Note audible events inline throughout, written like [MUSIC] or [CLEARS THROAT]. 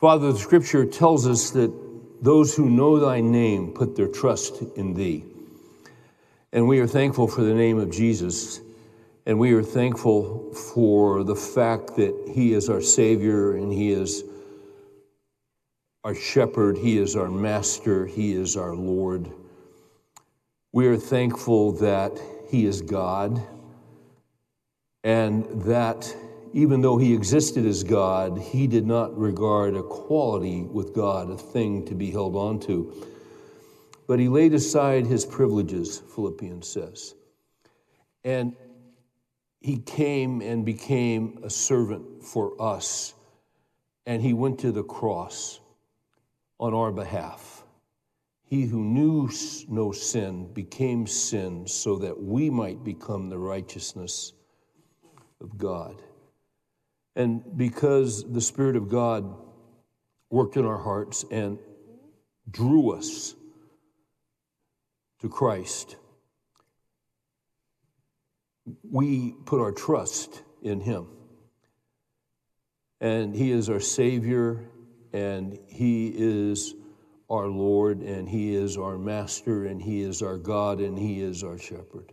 Father, the scripture tells us that those who know thy name put their trust in thee. And we are thankful for the name of Jesus. And we are thankful for the fact that he is our Savior and he is our shepherd, he is our master, he is our Lord. We are thankful that he is God and that even though he existed as God, he did not regard equality with God a thing to be held on to. But he laid aside his privileges, Philippians says. And he came and became a servant for us. And he went to the cross on our behalf. He who knew no sin became sin so that we might become the righteousness of God. And because the Spirit of God worked in our hearts and drew us to Christ, we put our trust in Him. And He is our Savior, and He is our Lord, and He is our Master, and He is our God, and He is our Shepherd.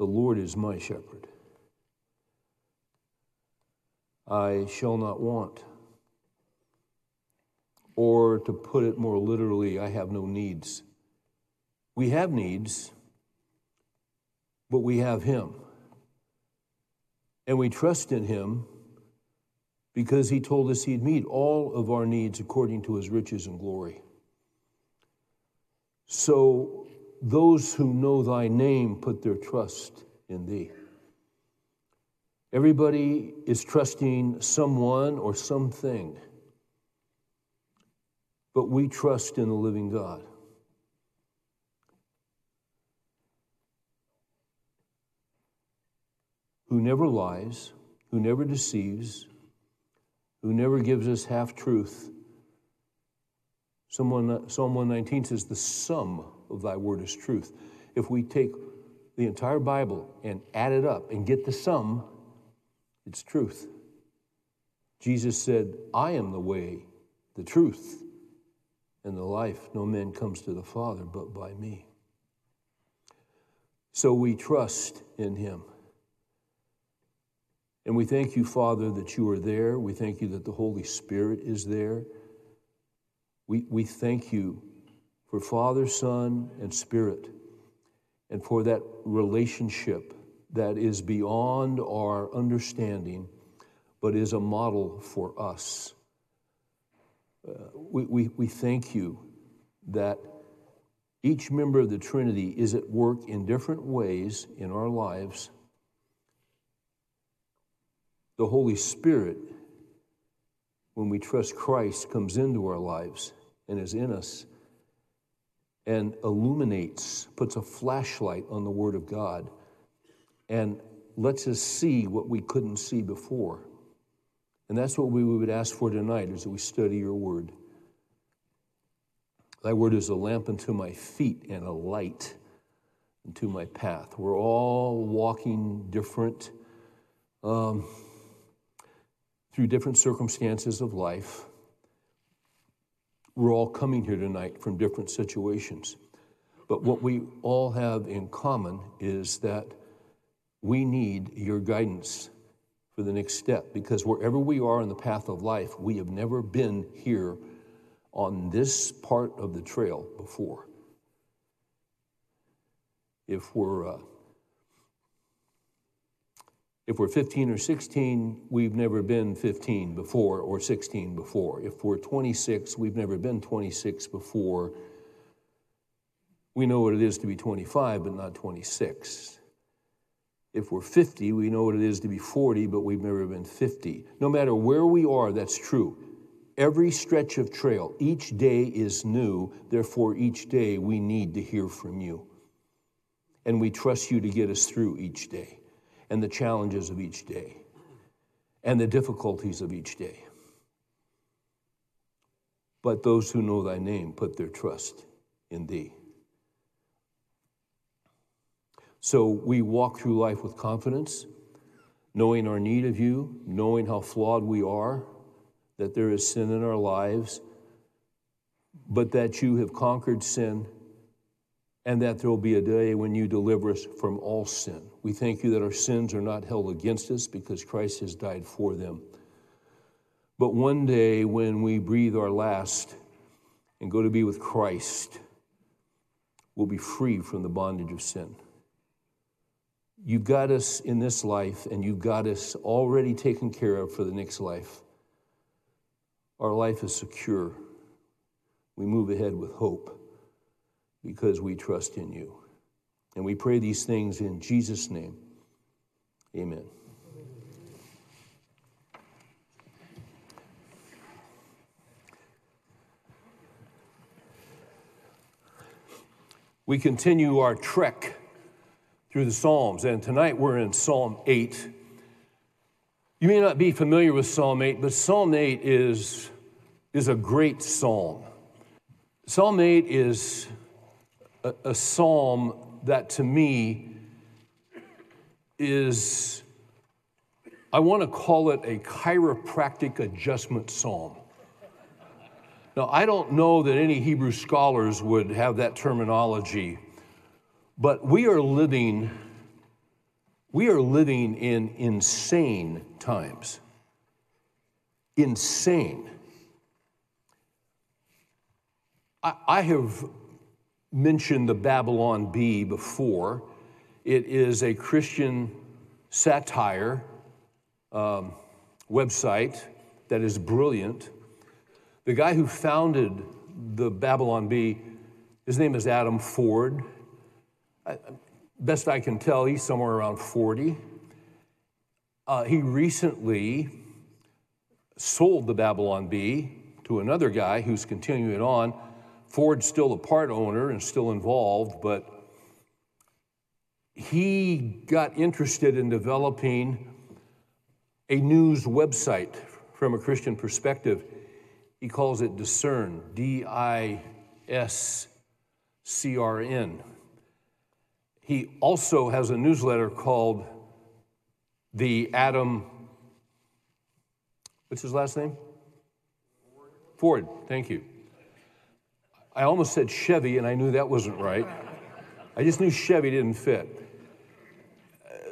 The Lord is my shepherd. I shall not want. Or to put it more literally, I have no needs. We have needs, but we have Him. And we trust in Him because He told us He'd meet all of our needs according to His riches and glory. So those who know thy name put their trust in thee. Everybody is trusting someone or something, but we trust in the living God. Who never lies, who never deceives, who never gives us half truth. Psalm 119 says, The sum thy word is truth. If we take the entire Bible and add it up and get the sum, it's truth. Jesus said, I am the way, the truth, and the life. No man comes to the Father but by me. So we trust in him. And we thank you, Father, that you are there. We thank you that the Holy Spirit is there. We, we thank you for Father, Son, and Spirit, and for that relationship that is beyond our understanding, but is a model for us. Uh, we, we, we thank you that each member of the Trinity is at work in different ways in our lives. The Holy Spirit, when we trust Christ, comes into our lives and is in us and illuminates, puts a flashlight on the Word of God, and lets us see what we couldn't see before. And that's what we would ask for tonight as we study your Word. Thy Word is a lamp unto my feet and a light unto my path. We're all walking different, um, through different circumstances of life. We're all coming here tonight from different situations. But what we all have in common is that we need your guidance for the next step because wherever we are in the path of life, we have never been here on this part of the trail before. If we're uh, if we're 15 or 16, we've never been 15 before or 16 before. If we're 26, we've never been 26 before. We know what it is to be 25, but not 26. If we're 50, we know what it is to be 40, but we've never been 50. No matter where we are, that's true. Every stretch of trail, each day is new, therefore, each day we need to hear from you. And we trust you to get us through each day and the challenges of each day and the difficulties of each day. But those who know thy name put their trust in thee. So we walk through life with confidence knowing our need of you, knowing how flawed we are, that there is sin in our lives, but that you have conquered sin and that there will be a day when you deliver us from all sin. We thank you that our sins are not held against us because Christ has died for them. But one day when we breathe our last and go to be with Christ, we'll be free from the bondage of sin. You've got us in this life, and you've got us already taken care of for the next life. Our life is secure. We move ahead with hope because we trust in you. And we pray these things in Jesus' name. Amen. We continue our trek through the Psalms, and tonight we're in Psalm 8. You may not be familiar with Psalm 8, but Psalm 8 is, is a great psalm. Psalm 8 is a, a psalm that to me is, I want to call it a chiropractic adjustment psalm. Now, I don't know that any Hebrew scholars would have that terminology, but we are living, we are living in insane times. Insane. I, I have mentioned the Babylon Bee before. It is a Christian satire um, website that is brilliant. The guy who founded the Babylon Bee, his name is Adam Ford. I, best I can tell, he's somewhere around 40. Uh, he recently sold the Babylon Bee to another guy who's continuing it on Ford's still a part owner and still involved, but he got interested in developing a news website from a Christian perspective. He calls it Disrn, D I S C R N. He also has a newsletter called The Adam, what's his last name? Ford, Ford thank you. I almost said Chevy, and I knew that wasn't right. I just knew Chevy didn't fit.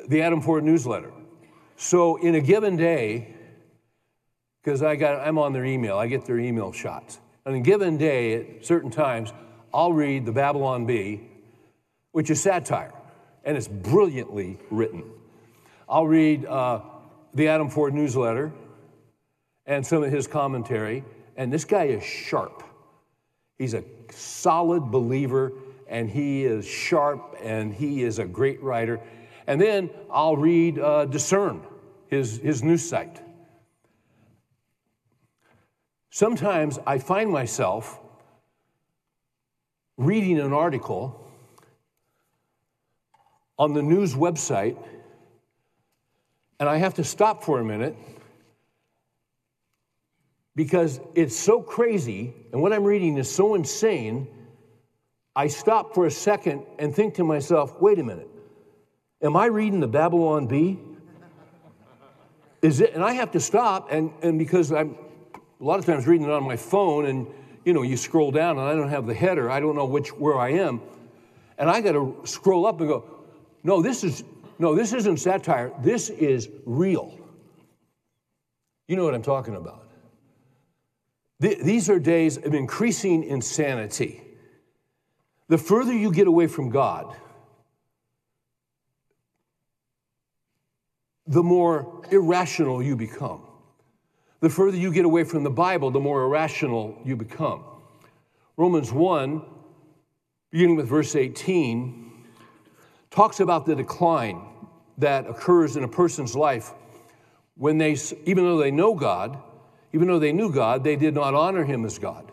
The Adam Ford newsletter. So in a given day, because I got I'm on their email, I get their email shots. On a given day, at certain times, I'll read the Babylon Bee, which is satire, and it's brilliantly written. I'll read uh, the Adam Ford newsletter and some of his commentary, and this guy is sharp. He's a solid believer and he is sharp and he is a great writer. And then I'll read uh, Disrn, his, his news site. Sometimes I find myself reading an article on the news website, and I have to stop for a minute because it's so crazy and what I'm reading is so insane. I stop for a second and think to myself, wait a minute, am I reading the Babylon Bee? Is it, and I have to stop, and, and because I'm a lot of times reading it on my phone, and you know, you scroll down and I don't have the header, I don't know which where I am, and I got to scroll up and go, no, this is no, this isn't satire. This is real. You know what I'm talking about. These are days of increasing insanity. The further you get away from God, the more irrational you become. The further you get away from the Bible, the more irrational you become. Romans 1, beginning with verse 18, talks about the decline that occurs in a person's life when they, even though they know God, even though they knew God, they did not honor him as God.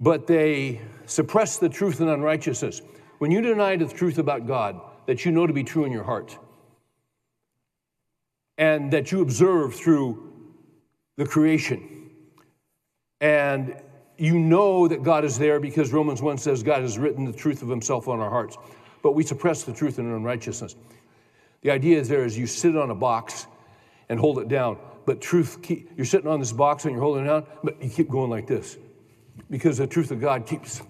But they suppressed the truth in unrighteousness. When you deny the truth about God that you know to be true in your heart, and that you observe through the creation, and you know that God is there because Romans 1 says God has written the truth of himself on our hearts, but we suppress the truth in unrighteousness. The idea is there is you sit on a box and hold it down, but truth, keep, you're sitting on this box and you're holding it down, but you keep going like this because the truth of God keeps,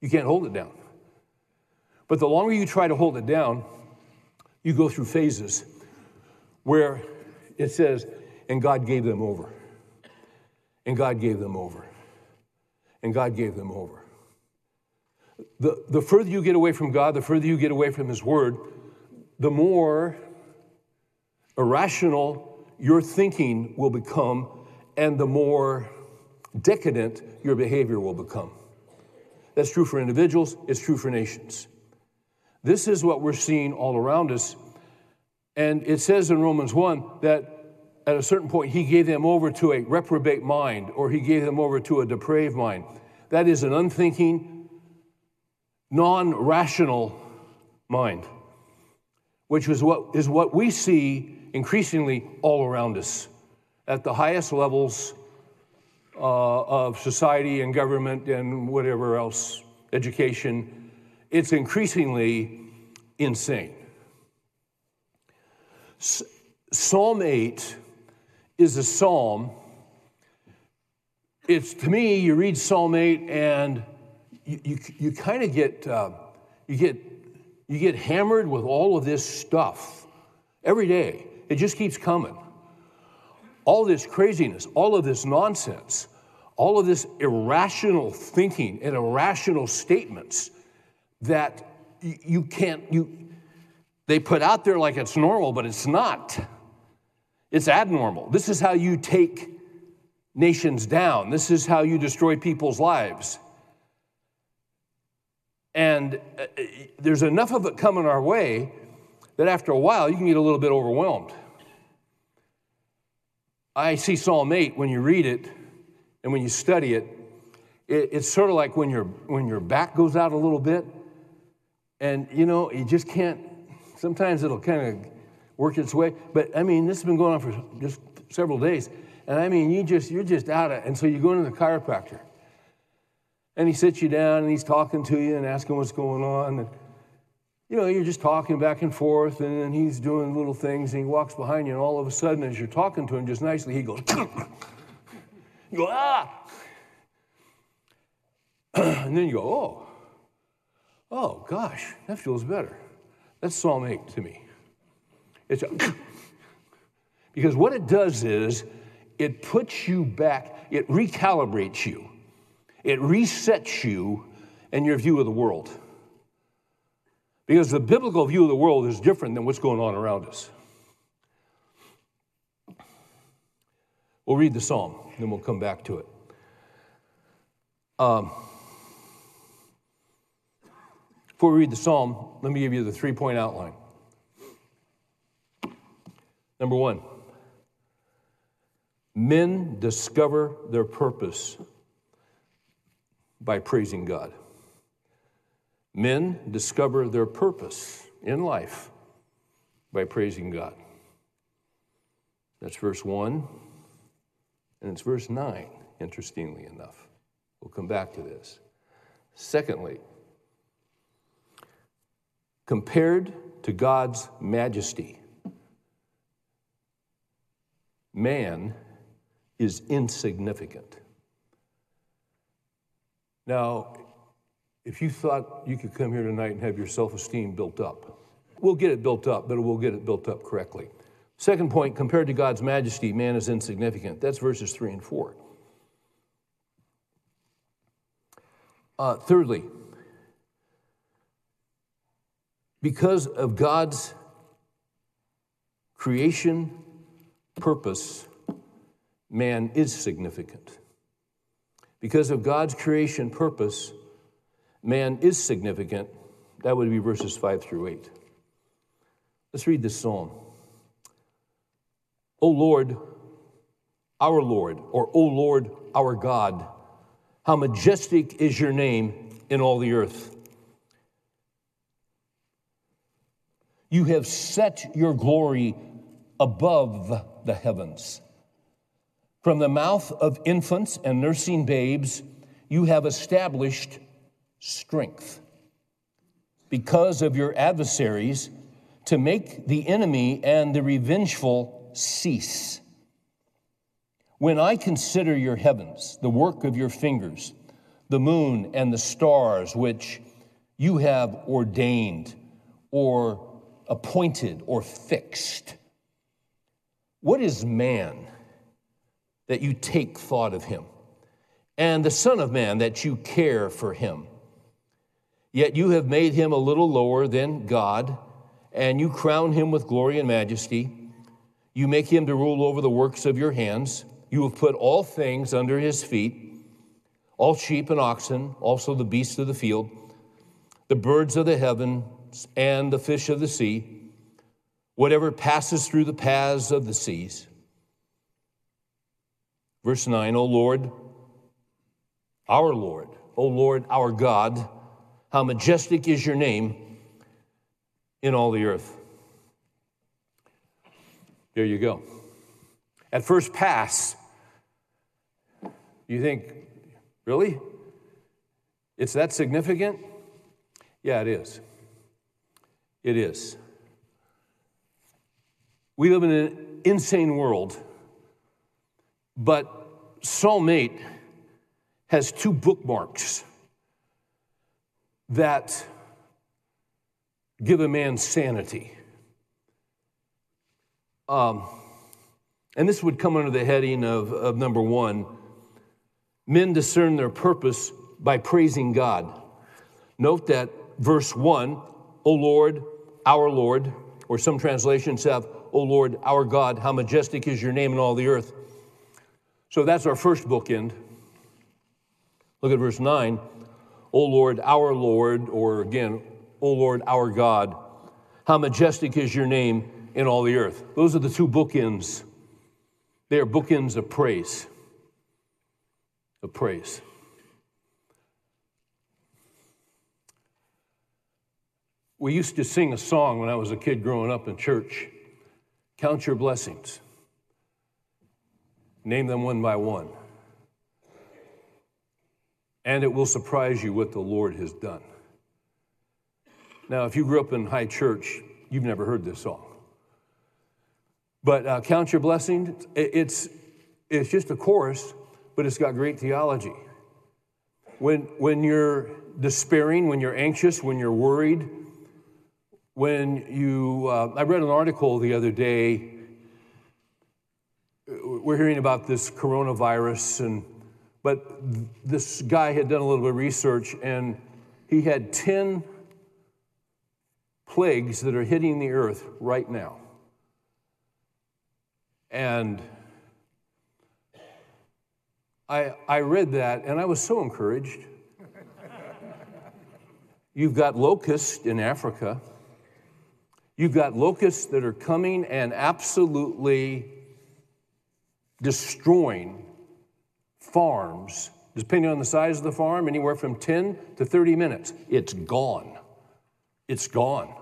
you can't hold it down. But the longer you try to hold it down, you go through phases where it says, and God gave them over. And God gave them over. And God gave them over. The, the further you get away from God, the further you get away from His Word, the more irrational your thinking will become, and the more decadent your behavior will become. That's true for individuals, it's true for nations. This is what we're seeing all around us. And it says in Romans 1 that at a certain point he gave them over to a reprobate mind or he gave them over to a depraved mind. That is an unthinking, non rational mind, which is what, is what we see increasingly all around us at the highest levels uh, of society and government and whatever else, education. It's increasingly insane. S- psalm 8 is a psalm. It's to me, you read Psalm 8 and you, you, you kind of get, uh, you get, you get hammered with all of this stuff every day. It just keeps coming. All this craziness, all of this nonsense, all of this irrational thinking and irrational statements that you can't, you, they put out there like it's normal, but it's not. It's abnormal. This is how you take nations down. This is how you destroy people's lives. And uh, there's enough of it coming our way that after a while you can get a little bit overwhelmed. I see Psalm 8 when you read it and when you study it, it it's sort of like when, your when your back goes out a little bit, and you know, you just can't, sometimes it'll kind of work its way. But I mean, this has been going on for just several days. And I mean, you just, you're just out of. And so you go into the chiropractor. And he sits you down and he's talking to you and asking what's going on. And you know, you're just talking back and forth, and then he's doing little things, and he walks behind you, and all of a sudden, as you're talking to him just nicely, he goes, [CLEARS THROAT] you go, ah! [CLEARS THROAT] and then you go, oh, oh, gosh, that feels better. That's Psalm 8 to me. It's [CLEARS THROAT] because what it does is it puts you back, it recalibrates you, it resets you and your view of the world. Because the biblical view of the world is different than what's going on around us. We'll read the psalm, then we'll come back to it. Um, before we read the psalm, let me give you the three point outline. Number one, men discover their purpose by praising God. Men discover their purpose in life by praising God. That's verse 1, and it's verse 9, interestingly enough. We'll come back to this. Secondly, compared to God's majesty, man is insignificant. Now, if you thought you could come here tonight and have your self esteem built up, we'll get it built up, but we'll get it built up correctly. Second point, compared to God's majesty, man is insignificant. That's verses 3 and 4. Uh, thirdly, because of God's creation purpose, man is significant. Because of God's creation purpose, man is significant. That would be verses 5 through 8. Let's read this psalm. O Lord, our Lord, or O Lord, our God, how majestic is your name in all the earth. You have set your glory above the heavens. From the mouth of infants and nursing babes, you have established strength. Because of your adversaries, to make the enemy and the revengeful cease. When I consider your heavens, the work of your fingers, the moon and the stars which you have ordained or appointed or fixed, what is man that you take thought of him, and the Son of Man that you care for him? Yet you have made him a little lower than God, and you crown him with glory and majesty. You make him to rule over the works of your hands. You have put all things under his feet all sheep and oxen, also the beasts of the field, the birds of the heavens, and the fish of the sea, whatever passes through the paths of the seas. Verse 9, O Lord, our Lord, O Lord, our God, how majestic is your name in all the earth. There you go. At first pass, you think, really? It's that significant? Yeah, it is. It is. We live in an insane world, but Psalm 8 has two bookmarks that give a man sanity. Um, and this would come under the heading of, of number one men discern their purpose by praising God. Note that verse one, O Lord, our Lord, or some translations have, O Lord, our God, how majestic is your name in all the earth. So that's our first bookend. Look at verse 9. O Lord, our Lord, or again, O Lord, our God, how majestic is your name in all the earth. Those are the two bookends. They are bookends of praise. Of praise. We used to sing a song when I was a kid growing up in church Count your blessings, name them one by one and it will surprise you what the Lord has done. Now, if you grew up in high church, you've never heard this song. But uh, Count Your Blessings, it's, it's just a chorus, but it's got great theology. When, when you're despairing, when you're anxious, when you're worried, when you, uh, I read an article the other day. We're hearing about this coronavirus and but this guy had done a little bit of research and he had 10 plagues that are hitting the earth right now. And I, I read that and I was so encouraged. [LAUGHS] You've got locusts in Africa. You've got locusts that are coming and absolutely destroying farms, depending on the size of the farm, anywhere from 10 to 30 minutes. It's gone. It's gone.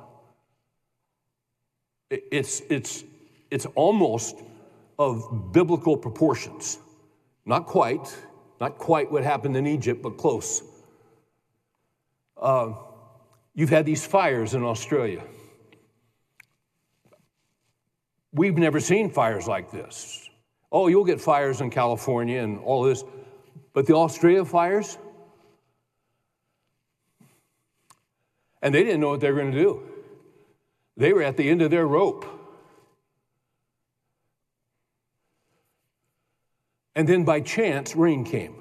It's, it's, it's almost of biblical proportions. Not quite, not quite what happened in Egypt, but close. Uh, you've had these fires in Australia. We've never seen fires like this. Oh, you'll get fires in California and all this, but the Australia fires, and they didn't know what they were going to do. They were at the end of their rope. And then by chance, rain came.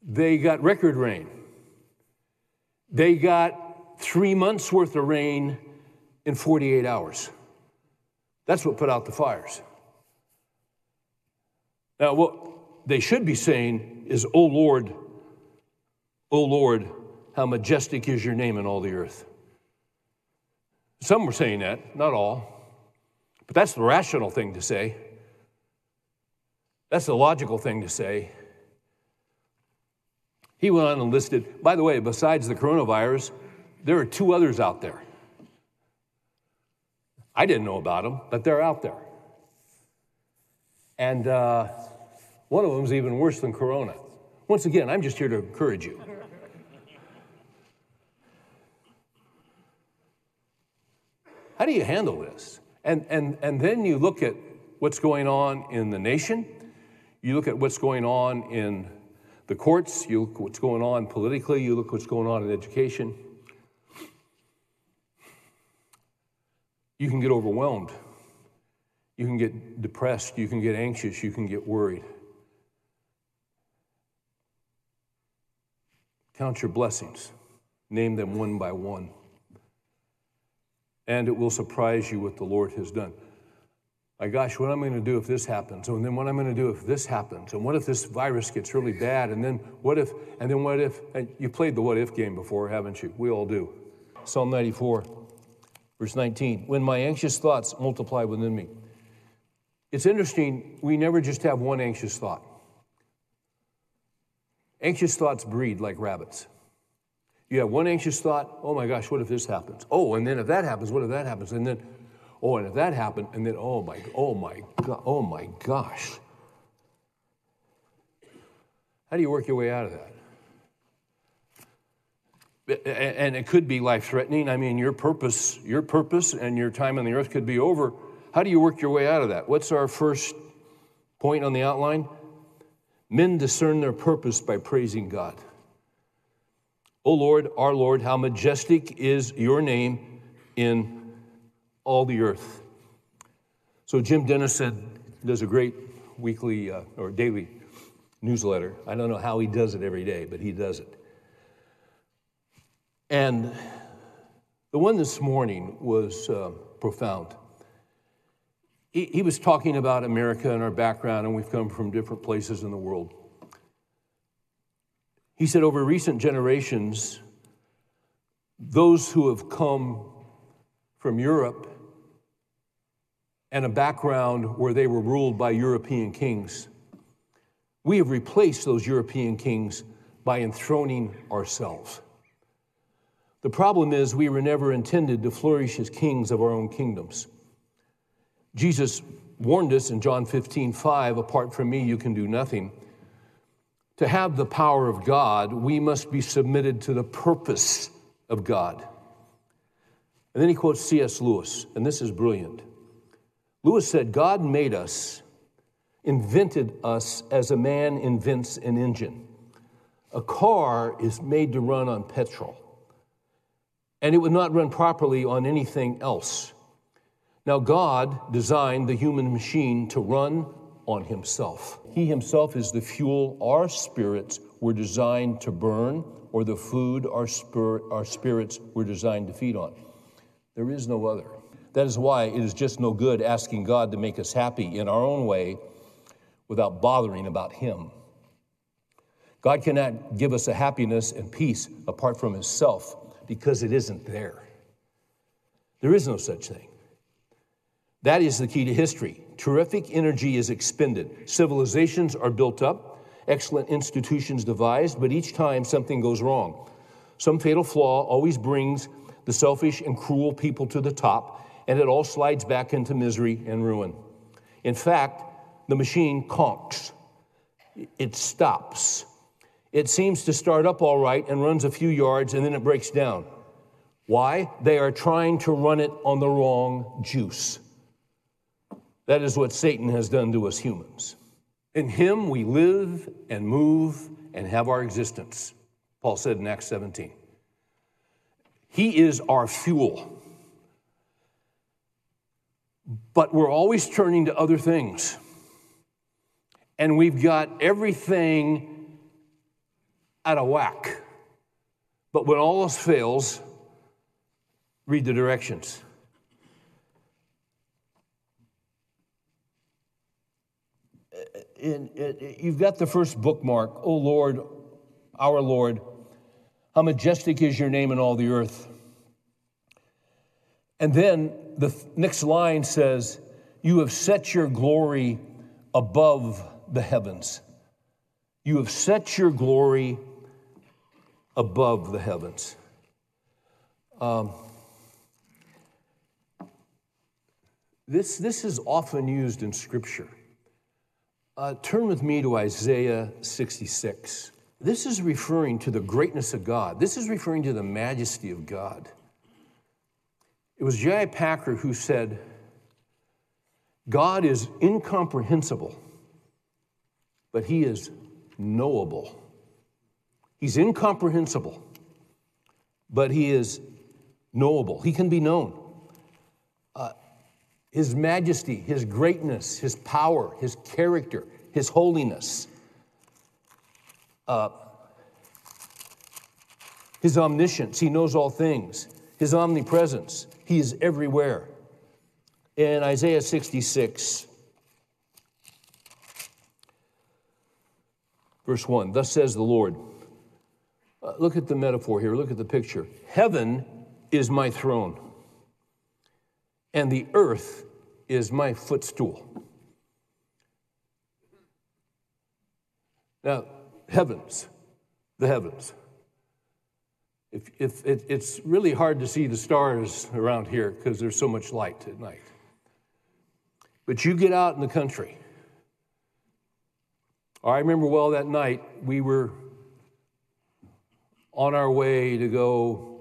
They got record rain. They got three months worth of rain in 48 hours. That's what put out the fires. Now, what they should be saying is, Oh Lord, oh Lord, how majestic is your name in all the earth. Some were saying that, not all. But that's the rational thing to say. That's the logical thing to say. He went on and listed, by the way, besides the coronavirus, there are two others out there. I didn't know about them, but they're out there. And uh, one of them is even worse than Corona. Once again, I'm just here to encourage you. How do you handle this? And, and, and then you look at what's going on in the nation, you look at what's going on in the courts, you look what's going on politically, you look what's going on in education. You can get overwhelmed. You can get depressed. You can get anxious. You can get worried. Count your blessings, name them one by one. And it will surprise you what the Lord has done. My gosh, what am I going to do if this happens? And then what am I going to do if this happens? And what if this virus gets really bad? And then what if, and then what if, and you played the what if game before, haven't you? We all do. Psalm 94, verse 19. When my anxious thoughts multiply within me. It's interesting, we never just have one anxious thought. Anxious thoughts breed like rabbits. You have one anxious thought, oh my gosh, what if this happens? Oh, and then if that happens, what if that happens? And then, oh, and if that happened, and then, oh my, oh my, oh my gosh. How do you work your way out of that? And it could be life threatening. I mean, your purpose, your purpose and your time on the earth could be over. How do you work your way out of that? What's our first point on the outline? Men discern their purpose by praising God. O Lord, our Lord, how majestic is your name in all the earth. So, Jim Denison, does a great weekly uh, or daily newsletter. I don't know how he does it every day, but he does it. And the one this morning was uh, profound he, he was talking about America and our background, and we've come from different places in the world. He said, over recent generations, those who have come from Europe and a background where they were ruled by European kings, we have replaced those European kings by enthroning ourselves. The problem is, we were never intended to flourish as kings of our own kingdoms. Jesus warned us in John 15, 5, apart from me, you can do nothing. To have the power of God, we must be submitted to the purpose of God. And then he quotes C.S. Lewis, and this is brilliant. Lewis said, God made us, invented us as a man invents an engine. A car is made to run on petrol, and it would not run properly on anything else. Now, God designed the human machine to run on Himself. He Himself is the fuel our spirits were designed to burn, or the food our, our spirits were designed to feed on. There is no other. That is why it is just no good asking God to make us happy in our own way without bothering about Him. God cannot give us a happiness and peace apart from Himself because it isn't there. There is no such thing. That is the key to history. Terrific energy is expended. Civilizations are built up, excellent institutions devised, but each time something goes wrong. Some fatal flaw always brings the selfish and cruel people to the top, and it all slides back into misery and ruin. In fact, the machine conks, it stops. It seems to start up all right and runs a few yards and then it breaks down. Why? They are trying to run it on the wrong juice. That is what Satan has done to us humans. In him we live and move and have our existence, Paul said in Acts 17. He is our fuel. But we're always turning to other things. And we've got everything out of whack. But when all else fails, read the directions. in, in, you've got the first bookmark, O Lord, our Lord, how majestic is your name in all the earth. And then the next line says, You have set your glory above the heavens. You have set your glory above the heavens. Um, this, this is often used in Scripture. Uh, turn with me to Isaiah 66. This is referring to the greatness of God. This is referring to the majesty of God. It was J.I. Packer who said, God is incomprehensible, but he is knowable. He's incomprehensible, but he is knowable. He can be known. Uh, his majesty, his greatness, his power, his character, his holiness, uh, his omniscience, he knows all things, his omnipresence, he is everywhere. In Isaiah 66, verse 1, thus says the Lord. Uh, look at the metaphor here, look at the picture. Heaven is my throne, and the earth is my footstool. Now, heavens, the heavens. If, if it, it's really hard to see the stars around here because there's so much light at night. But you get out in the country. I remember well that night we were on our way to go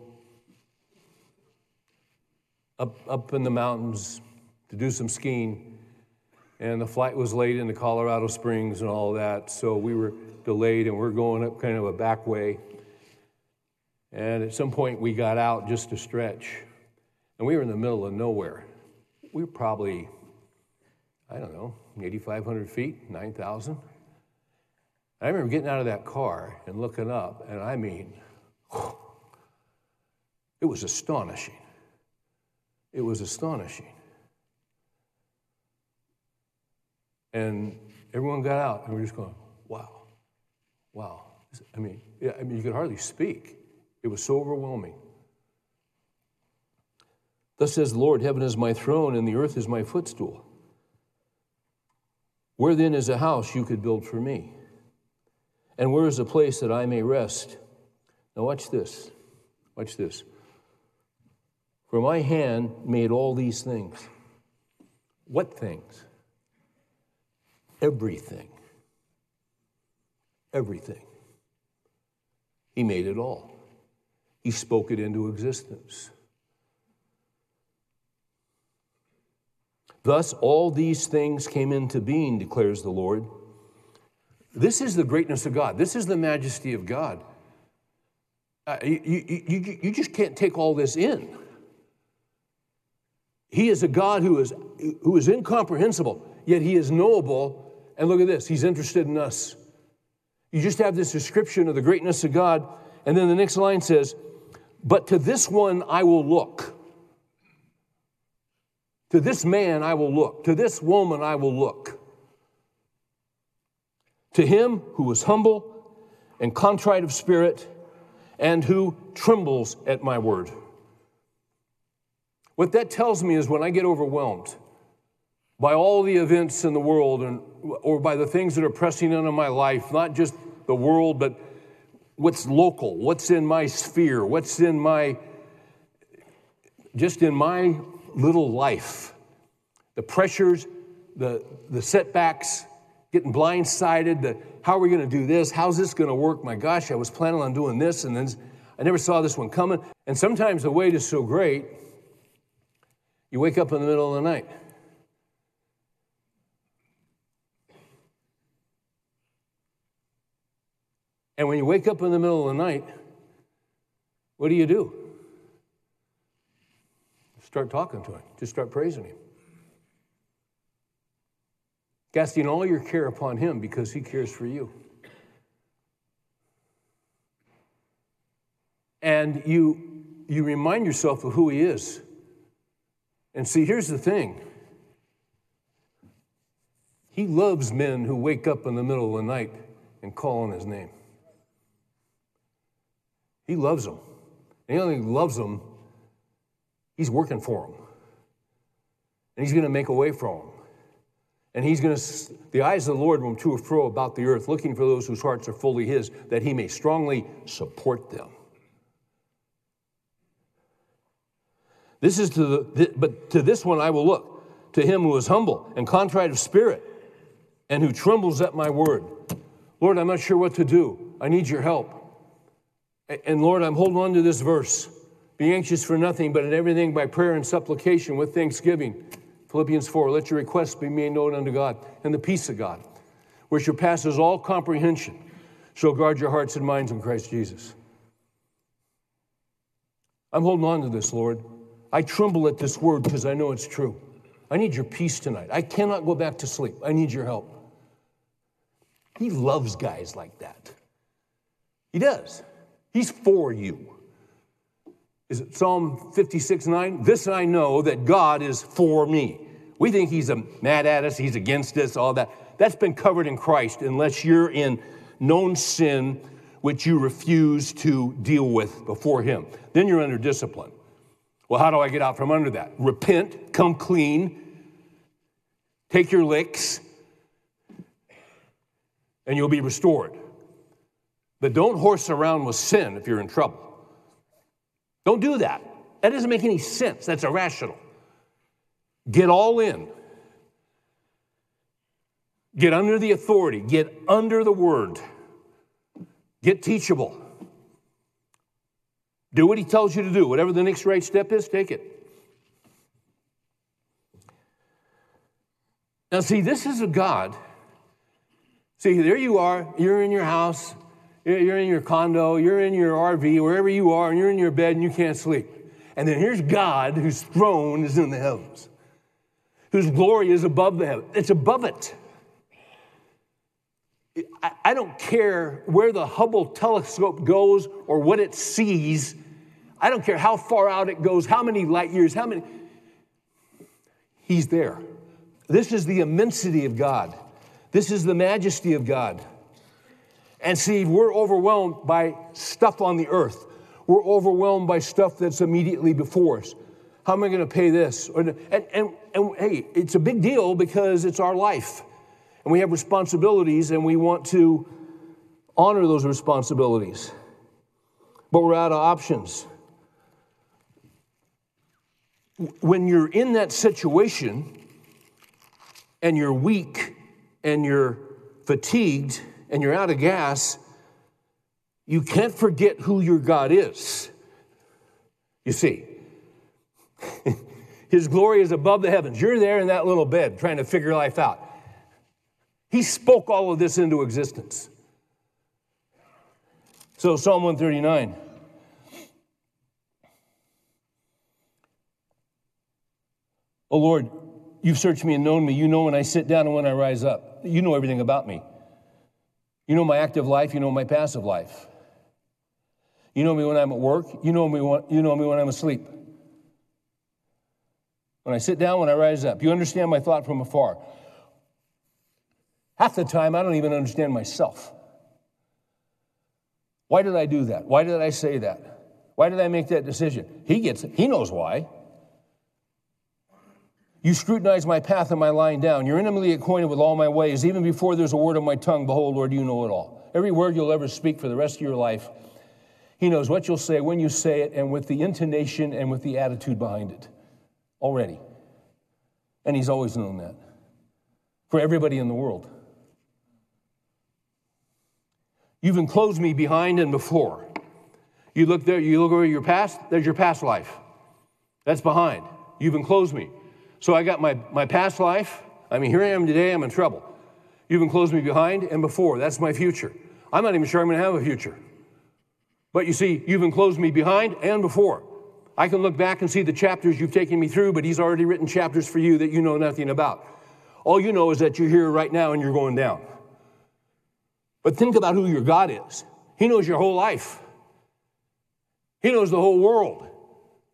up, up in the mountains to do some skiing. And the flight was late into Colorado Springs and all that, so we were delayed and we're going up kind of a back way. And at some point, we got out just to stretch, and we were in the middle of nowhere. We were probably, I don't know, 8,500 feet, 9,000. I remember getting out of that car and looking up, and I mean, [SIGHS] it was astonishing. It was astonishing. And everyone got out, and we are just going, wow, wow. I mean, yeah, I mean, you could hardly speak. It was so overwhelming. Thus says the Lord, Heaven is my throne, and the earth is my footstool. Where then is a house you could build for me? And where is a place that I may rest? Now, watch this. Watch this. For my hand made all these things. What things? Everything. Everything. He made it all. He spoke it into existence. Thus, all these things came into being, declares the Lord. This is the greatness of God. This is the majesty of God. Uh, you, you, you just can't take all this in. He is a God who is, who is incomprehensible, yet he is knowable. And look at this, he's interested in us. You just have this description of the greatness of God, and then the next line says, but to this one I will look. To this man I will look. To this woman I will look. To him who is humble and contrite of spirit and who trembles at my word. What that tells me is when I get overwhelmed by all the events in the world and, or by the things that are pressing into my life, not just the world, but what's local, what's in my sphere, what's in my, just in my little life. The pressures, the, the setbacks, getting blindsided, the how are we going to do this? How's this going to work? My gosh, I was planning on doing this, and then I never saw this one coming. And sometimes the weight is so great, you wake up in the middle of the night. And when you wake up in the middle of the night, what do you do? Start talking to Him, just start praising Him. Casting all your care upon Him because He cares for you. And you, you remind yourself of who He is. And see, here's the thing He loves men who wake up in the middle of the night and call on His name. He loves them. And he only loves them, he's working for them. And he's going to make a way for them. And he's going to, the eyes of the Lord roam to and fro about the earth, looking for those whose hearts are fully his, that he may strongly support them. This is to the, but to this one I will look, to him who is humble and contrite of spirit, and who trembles at my word. Lord, I'm not sure what to do. I need your help. And Lord, I'm holding on to this verse Be anxious for nothing, but in everything by prayer and supplication with thanksgiving. Philippians 4, let your requests be made known unto God, and the peace of God, which surpasses all comprehension, shall guard your hearts and minds in Christ Jesus. I'm holding on to this, Lord. I tremble at this word because I know it's true. I need your peace tonight. I cannot go back to sleep. I need your help. He loves guys like that. He does. He's for you. Is it Psalm 56 9? This I know that God is for me. We think he's mad at us, he's against us, all that. That's been covered in Christ unless you're in known sin which you refuse to deal with before him. Then you're under discipline. Well, how do I get out from under that? Repent, come clean, take your licks, and you'll be restored. But don't horse around with sin if you're in trouble. Don't do that. That doesn't make any sense. That's irrational. Get all in. Get under the authority. Get under the word. Get teachable. Do what he tells you to do. Whatever the next right step is, take it. Now, see, this is a God. See, there you are. You're in your house. You're in your condo. You're in your RV, wherever you are, and you're in your bed and you can't sleep. And then here's God, whose throne is in the heavens, whose glory is above the heavens. It's above it. I don't care where the Hubble telescope goes or what it sees. I don't care how far out it goes, how many light years, how many. He's there. This is the immensity of God. This is the majesty of God. And see, we're overwhelmed by stuff on the earth. We're overwhelmed by stuff that's immediately before us. How am I going to pay this? And, and, and hey, it's a big deal because it's our life and we have responsibilities and we want to honor those responsibilities. But we're out of options. When you're in that situation and you're weak and you're fatigued and you're out of gas, you can't forget who your God is. You see, [LAUGHS] His glory is above the heavens. You're there in that little bed trying to figure life out. He spoke all of this into existence. So, Psalm 139. Oh Lord, you've searched me and known me. You know when I sit down and when I rise up. You know everything about me. You know my active life, you know my passive life. You know me when I'm at work, you know me when, you know me when I'm asleep. When I sit down, when I rise up, you understand my thought from afar. Half the time, I don't even understand myself. Why did I do that? Why did I say that? Why did I make that decision? He gets it. He knows why. You scrutinize my path and my lying down. You're intimately acquainted with all my ways. Even before there's a word on my tongue, behold, Lord, you know it all. Every word you'll ever speak for the rest of your life, He knows what you'll say, when you say it, and with the intonation and with the attitude behind it already. And He's always known that for everybody in the world. You've enclosed me behind and before. You look there, you look over your past, there's your past life. That's behind. You've enclosed me. So I got my, my past life. I mean, here I am today, I'm in trouble. You've enclosed me behind and before. That's my future. I'm not even sure I'm going to have a future. But you see, you've enclosed me behind and before. I can look back and see the chapters you've taken me through, but He's already written chapters for you that you know nothing about. All you know is that you're here right now and you're going down. But think about who your God is. He knows your whole life, He knows the whole world.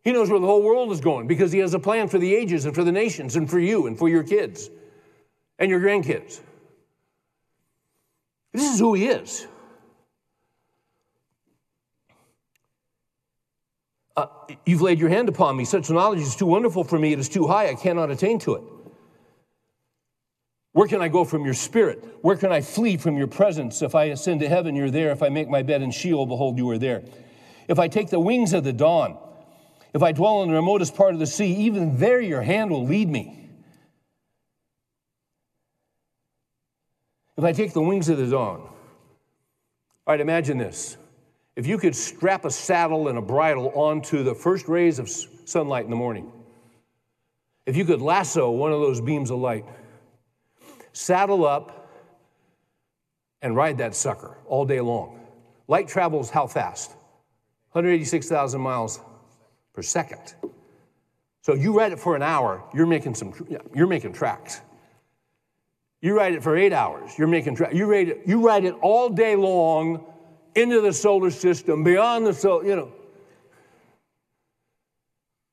He knows where the whole world is going because He has a plan for the ages and for the nations and for you and for your kids and your grandkids. This is who He is. Uh, you've laid your hand upon me. Such knowledge is too wonderful for me. It is too high. I cannot attain to it. Where can I go from your spirit? Where can I flee from your presence? If I ascend to heaven, you're there. If I make my bed in Sheol, behold, you are there. If I take the wings of the dawn, if I dwell in the remotest part of the sea, even there your hand will lead me. If I take the wings of the dawn, all right, imagine this. If you could strap a saddle and a bridle onto the first rays of sunlight in the morning, if you could lasso one of those beams of light, saddle up and ride that sucker all day long. Light travels how fast? 186,000 miles per second. So you ride it for an hour, you're making some, you're making tracks. You write it for eight hours, you're making tracks. You write it, you write it all day long into the solar system, beyond the solar, you know.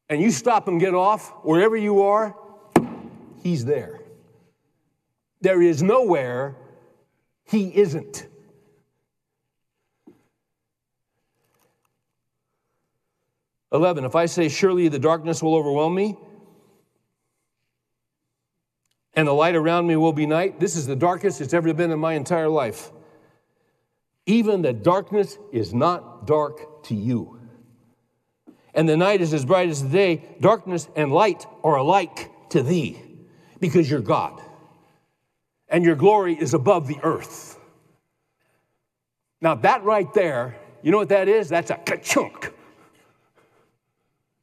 And you stop and get off wherever you are, he's there. There is nowhere he isn't. Eleven, if I say, Surely the darkness will overwhelm me, and the light around me will be night, this is the darkest it's ever been in my entire life. Even the darkness is not dark to you. And the night is as bright as the day. Darkness and light are alike to thee because you're God. And your glory is above the earth. Now, that right there, you know what that is? That's a ka-chunk.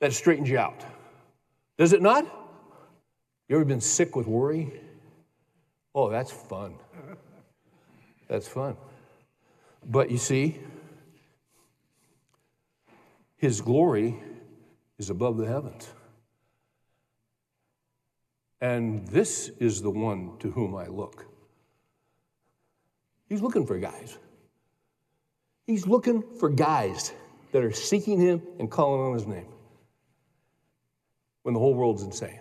That straightens you out. Does it not? You ever been sick with worry? Oh, that's fun. That's fun. But you see, his glory is above the heavens. And this is the one to whom I look. He's looking for guys. He's looking for guys that are seeking him and calling on his name when the whole world's insane.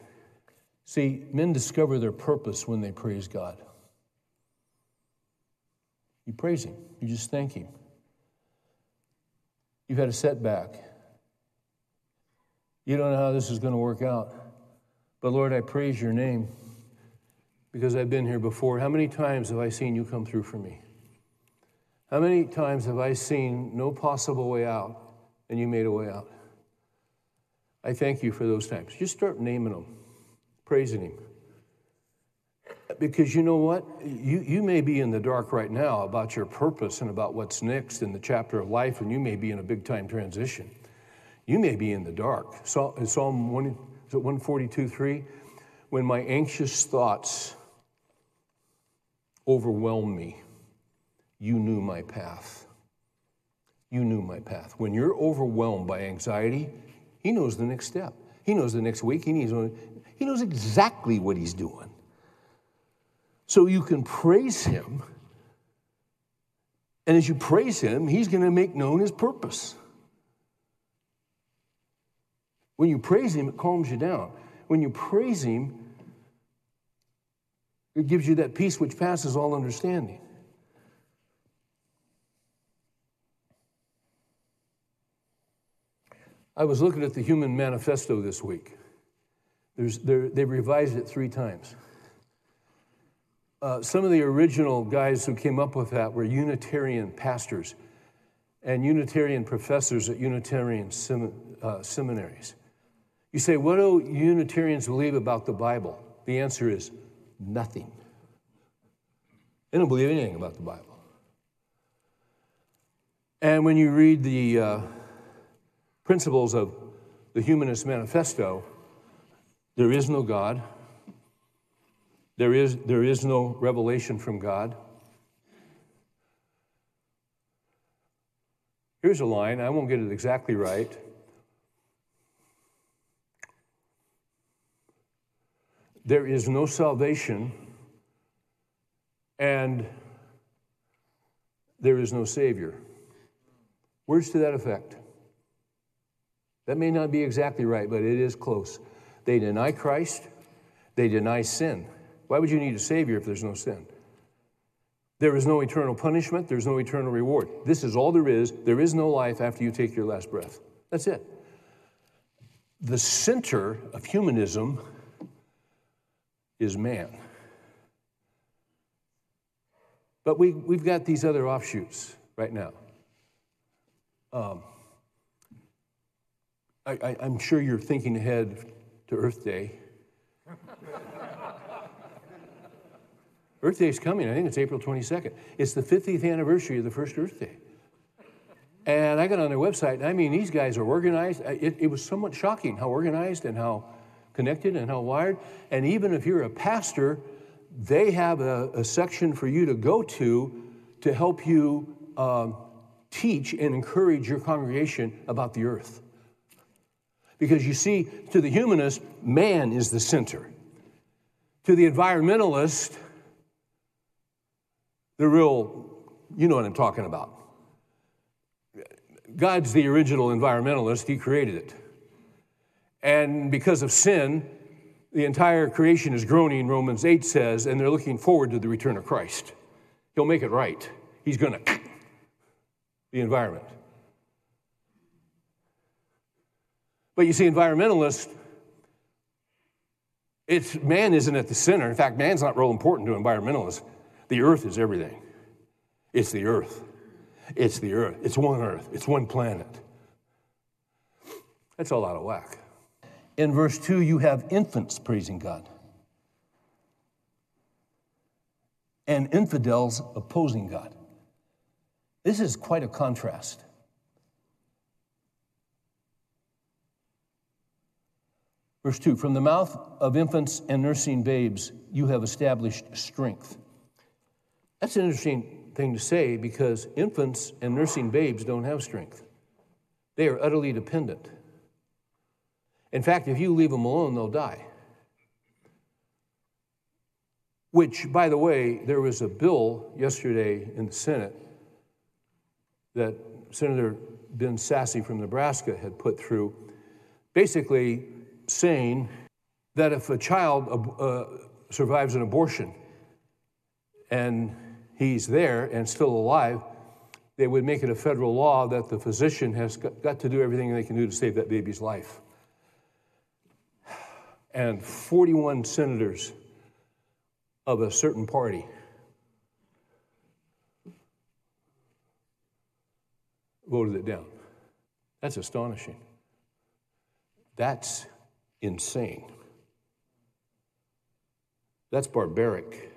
See, men discover their purpose when they praise God. You praise Him, you just thank Him. You've had a setback. You don't know how this is going to work out. But Lord, I praise your name because I've been here before. How many times have I seen you come through for me? How many times have I seen no possible way out and you made a way out? I thank you for those times. Just start naming them, praising Him. Because you know what? You, you may be in the dark right now about your purpose and about what's next in the chapter of life, and you may be in a big time transition. You may be in the dark. Psalm 1, 142 3 When my anxious thoughts overwhelm me, you knew my path. You knew my path. When you're overwhelmed by anxiety, he knows the next step. He knows the next week. He knows, he knows exactly what he's doing. So you can praise him. And as you praise him, he's going to make known his purpose. When you praise him, it calms you down. When you praise him, it gives you that peace which passes all understanding. I was looking at the Humanist Manifesto this week. they revised it three times. Uh, some of the original guys who came up with that were Unitarian pastors and Unitarian professors at Unitarian uh, seminaries. You say, what do Unitarians believe about the Bible? The answer is nothing. They don't believe anything about the Bible. And when you read the uh, principles of the Humanist Manifesto, there is no God. There is, there is no revelation from God. Here's a line, I won't get it exactly right. There is no salvation and there is no Savior. Words to that effect. That may not be exactly right, but it is close. They deny Christ, they deny sin. Why would you need a Savior if there's no sin? There is no eternal punishment, there's no eternal reward. This is all there is. There is no life after you take your last breath. That's it. The center of humanism is man. But we, we've got these other offshoots right now. Um, I, am sure you're thinking ahead to Earth Day. Earth Day is coming. I think it's April 22nd. It's the 50th anniversary of the first Earth Day. And I got on their website, and I mean, these guys are organized. It, it was somewhat shocking how organized and how connected and how wired. And even if you're a pastor, they have a, a section for you to go to to help you um, teach and encourage your congregation about the earth. Because you see, to the humanist, man is the center. To the environmentalist, the real, you know what I'm talking about. God's the original environmentalist, He created it. And because of sin, the entire creation is groaning, Romans 8 says, and they're looking forward to the return of Christ. He'll make it right. He's going to [CLEARS THROAT] the environment. But you see, environmentalists, it's man isn't at the center. In fact, man's not real important to environmentalists. The earth is everything. It's the earth. It's the earth. It's one earth. It's one planet. That's all out of whack. In verse 2, you have infants praising God and infidels opposing God. This is quite a contrast. Verse 2 From the mouth of infants and nursing babes, you have established strength. That's an interesting thing to say because infants and nursing babes don't have strength, they are utterly dependent. In fact, if you leave them alone, they'll die. Which, by the way, there was a bill yesterday in the Senate that Senator Ben Sasse from Nebraska had put through, basically saying that if a child uh, survives an abortion and he's there and still alive, they would make it a federal law that the physician has got to do everything they can do to save that baby's life. And 41 senators of a certain party voted it down. That's astonishing. That's insane. That's barbaric.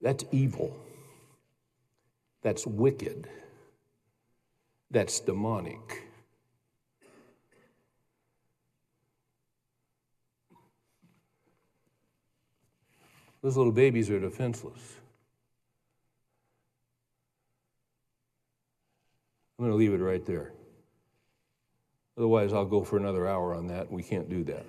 That's evil. That's wicked. That's demonic. Those little babies are defenseless. I'm going to leave it right there. Otherwise, I'll go for another hour on that. We can't do that.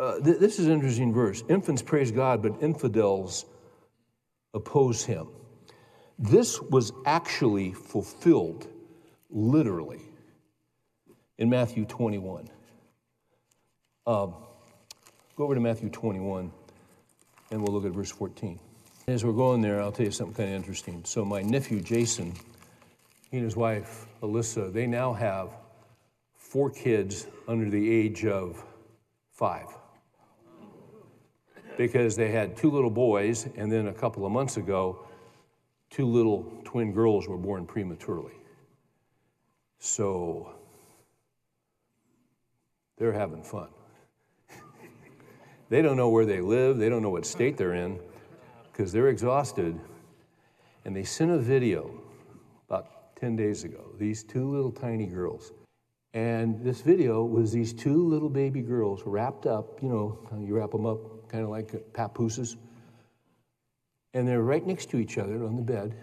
Uh, th- this is an interesting verse. Infants praise God, but infidels oppose him. This was actually fulfilled literally in Matthew 21. Um, go over to Matthew 21 and we'll look at verse 14. As we're going there, I'll tell you something kind of interesting. So, my nephew Jason he and his wife, Alyssa, they now have four kids under the age of five. Because they had two little boys, and then a couple of months ago, two little twin girls were born prematurely. So they're having fun. they don't know where they live, they don't know what state they're in, because they're exhausted. And they sent a video 10 days ago, these two little tiny girls. And this video was these two little baby girls wrapped up, you know, you wrap them up kind of like papooses. And they're right next to each other on the bed.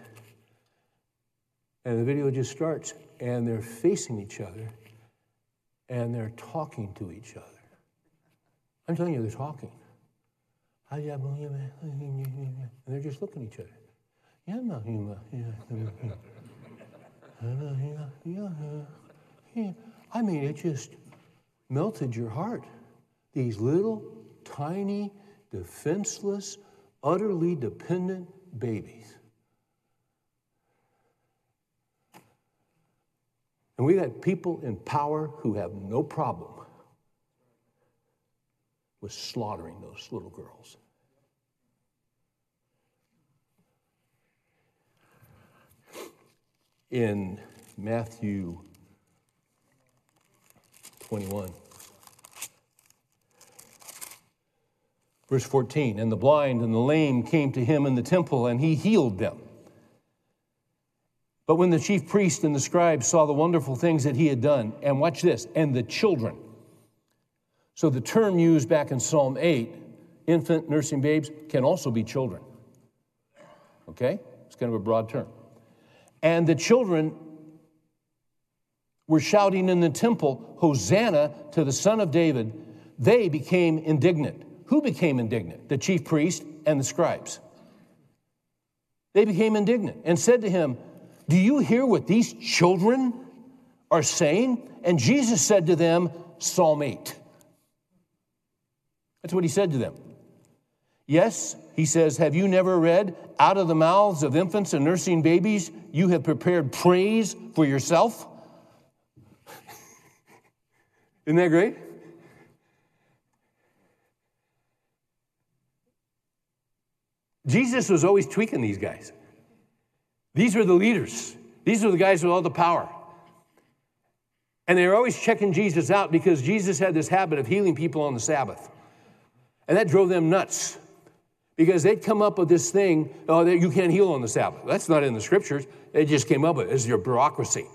And the video just starts, and they're facing each other, and they're talking to each other. I'm telling you, they're talking. And they're just looking at each other. I mean, it just melted your heart. These little, tiny, defenseless, utterly dependent babies. And we got people in power who have no problem with slaughtering those little girls. In Matthew 21. Verse 14, and the blind and the lame came to him in the temple, and he healed them. But when the chief priest and the scribes saw the wonderful things that he had done, and watch this, and the children. So the term used back in Psalm 8, infant, nursing babes, can also be children. Okay? It's kind of a broad term. And the children were shouting in the temple, Hosanna to the Son of David. They became indignant. Who became indignant? The chief priest and the scribes. They became indignant and said to him, Do you hear what these children are saying? And Jesus said to them, Psalm 8. That's what he said to them. Yes, he says, Have you never read, Out of the mouths of infants and nursing babies, you have prepared praise for yourself? [LAUGHS] Isn't that great? Jesus was always tweaking these guys. These were the leaders, these were the guys with all the power. And they were always checking Jesus out because Jesus had this habit of healing people on the Sabbath. And that drove them nuts because they'd come up with this thing, oh, that you can't heal on the Sabbath. That's not in the scriptures. They just came up with it. It's your bureaucracy.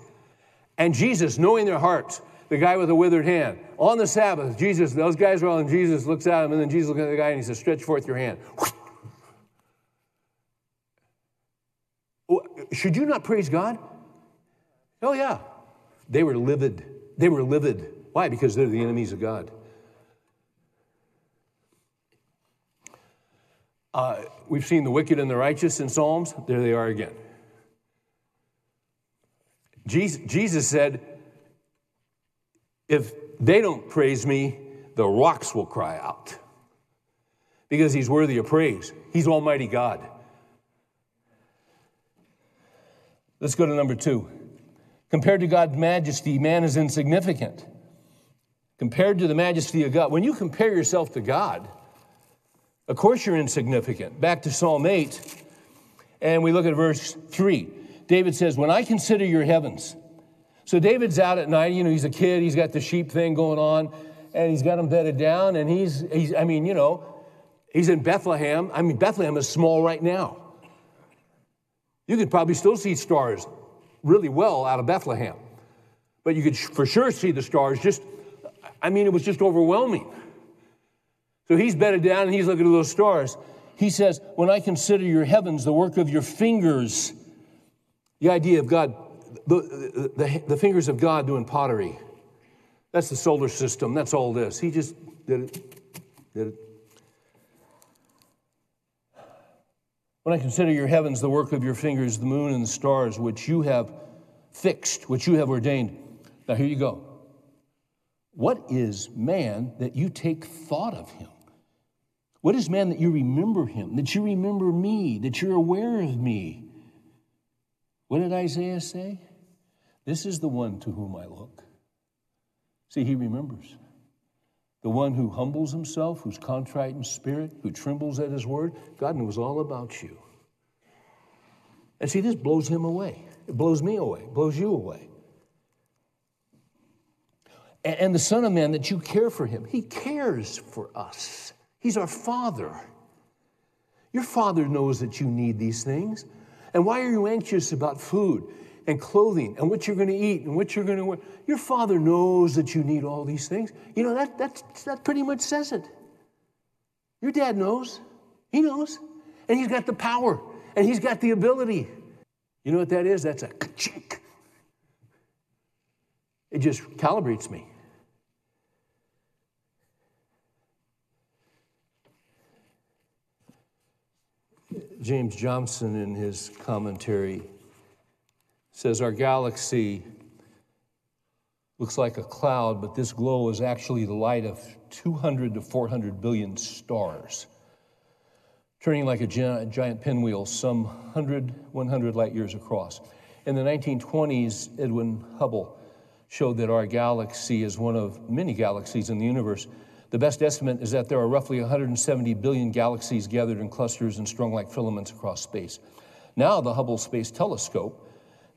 And Jesus, knowing their hearts, the guy with the withered hand, on the Sabbath, Jesus, those guys are all, and Jesus looks at him, and then Jesus looks at the guy and he says, Stretch forth your hand. Should you not praise God? Oh, yeah. They were livid. They were livid. Why? Because they're the enemies of God. Uh, we've seen the wicked and the righteous in Psalms. There they are again. Jesus, Jesus said, If they don't praise me, the rocks will cry out. Because he's worthy of praise. He's Almighty God. Let's go to number two. Compared to God's majesty, man is insignificant. Compared to the majesty of God, when you compare yourself to God, of course, you're insignificant. Back to Psalm 8, and we look at verse 3. David says, When I consider your heavens, so David's out at night, you know, he's a kid, he's got the sheep thing going on, and he's got them bedded down, and he's, he's I mean, you know, he's in Bethlehem. I mean, Bethlehem is small right now. You could probably still see stars really well out of Bethlehem, but you could for sure see the stars just, I mean, it was just overwhelming. So he's bedded down and he's looking at those stars. He says, When I consider your heavens, the work of your fingers, the idea of God, the, the, the fingers of God doing pottery. That's the solar system. That's all this. He just did it. Did it. When I consider your heavens, the work of your fingers, the moon and the stars, which you have fixed, which you have ordained. Now, here you go. What is man that you take thought of him? What is man that you remember him, that you remember me, that you're aware of me? What did Isaiah say? This is the one to whom I look. See, he remembers. The one who humbles himself, who's contrite in spirit, who trembles at his word, God knows all about you. And see, this blows him away. It blows me away, it blows you away. And the Son of Man, that you care for him. He cares for us. He's our Father. Your Father knows that you need these things. And why are you anxious about food and clothing and what you're going to eat and what you're going to wear? Your Father knows that you need all these things. You know, that, that, that pretty much says it. Your dad knows. He knows. And he's got the power and he's got the ability. You know what that is? That's a chink. It just calibrates me. James Johnson, in his commentary, says our galaxy looks like a cloud, but this glow is actually the light of 200 to 400 billion stars, turning like a giant pinwheel some 100, 100 light years across. In the 1920s, Edwin Hubble showed that our galaxy is one of many galaxies in the universe the best estimate is that there are roughly 170 billion galaxies gathered in clusters and strung like filaments across space. Now, the Hubble Space Telescope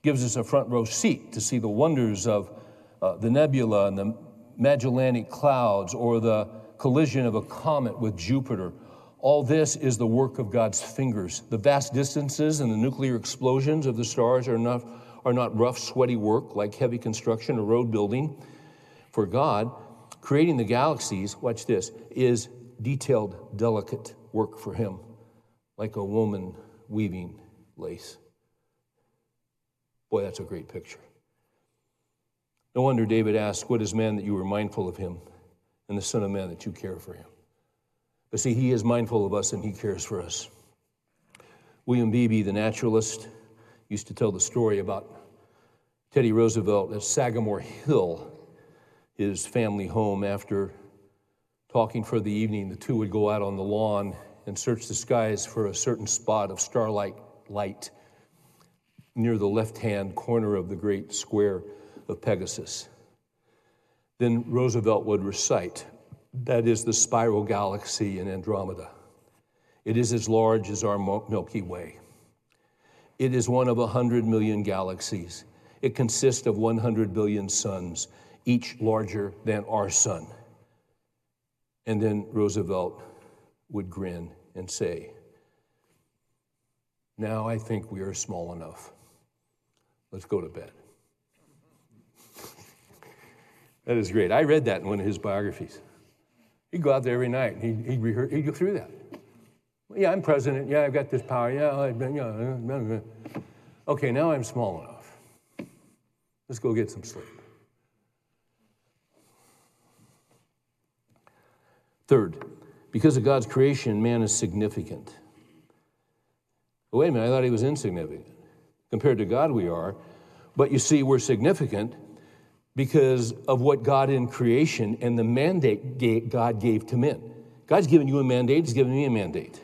gives us a front row seat to see the wonders of uh, the nebula and the Magellanic Clouds or the collision of a comet with Jupiter All this is the work of God's fingers. The vast distances and the nuclear explosions of the stars are not, are not rough, sweaty work like heavy construction or road building. For God, creating the galaxies, watch this, is detailed, delicate work for Him, like a woman weaving lace. Boy, that's a great picture. No wonder David asked, What is man that you are mindful of him, and the Son of Man that you care for him? But see, he is mindful of us and he cares for us. William Beebe, the naturalist, used to tell the story about Teddy Roosevelt at Sagamore Hill, his family home. After talking for the evening, the two would go out on the lawn and search the skies for a certain spot of starlight light near the left hand corner of the great square of Pegasus. Then Roosevelt would recite that is the spiral galaxy in Andromeda. It is as large as our Milky Way. It is one of a 100 million galaxies. It consists of 100 billion suns, each larger than our sun. And then Roosevelt would grin and say, Now I think we are small enough. Let's go to bed. [LAUGHS] that is great. I read that in one of his biographies. He'd go out there every night. He'd, he'd, rehearse, he'd go through that. Yeah, I'm president. Yeah, I've got this power. Yeah, I've been, yeah. Okay, now I'm small enough. Let's go get some sleep. Third, because of God's creation, man is significant. But wait a minute, I thought he was insignificant. Compared to God, we are. But you see, we're significant because of what God in creation and the mandate God gave to men. God's given you a mandate, He's given me a mandate.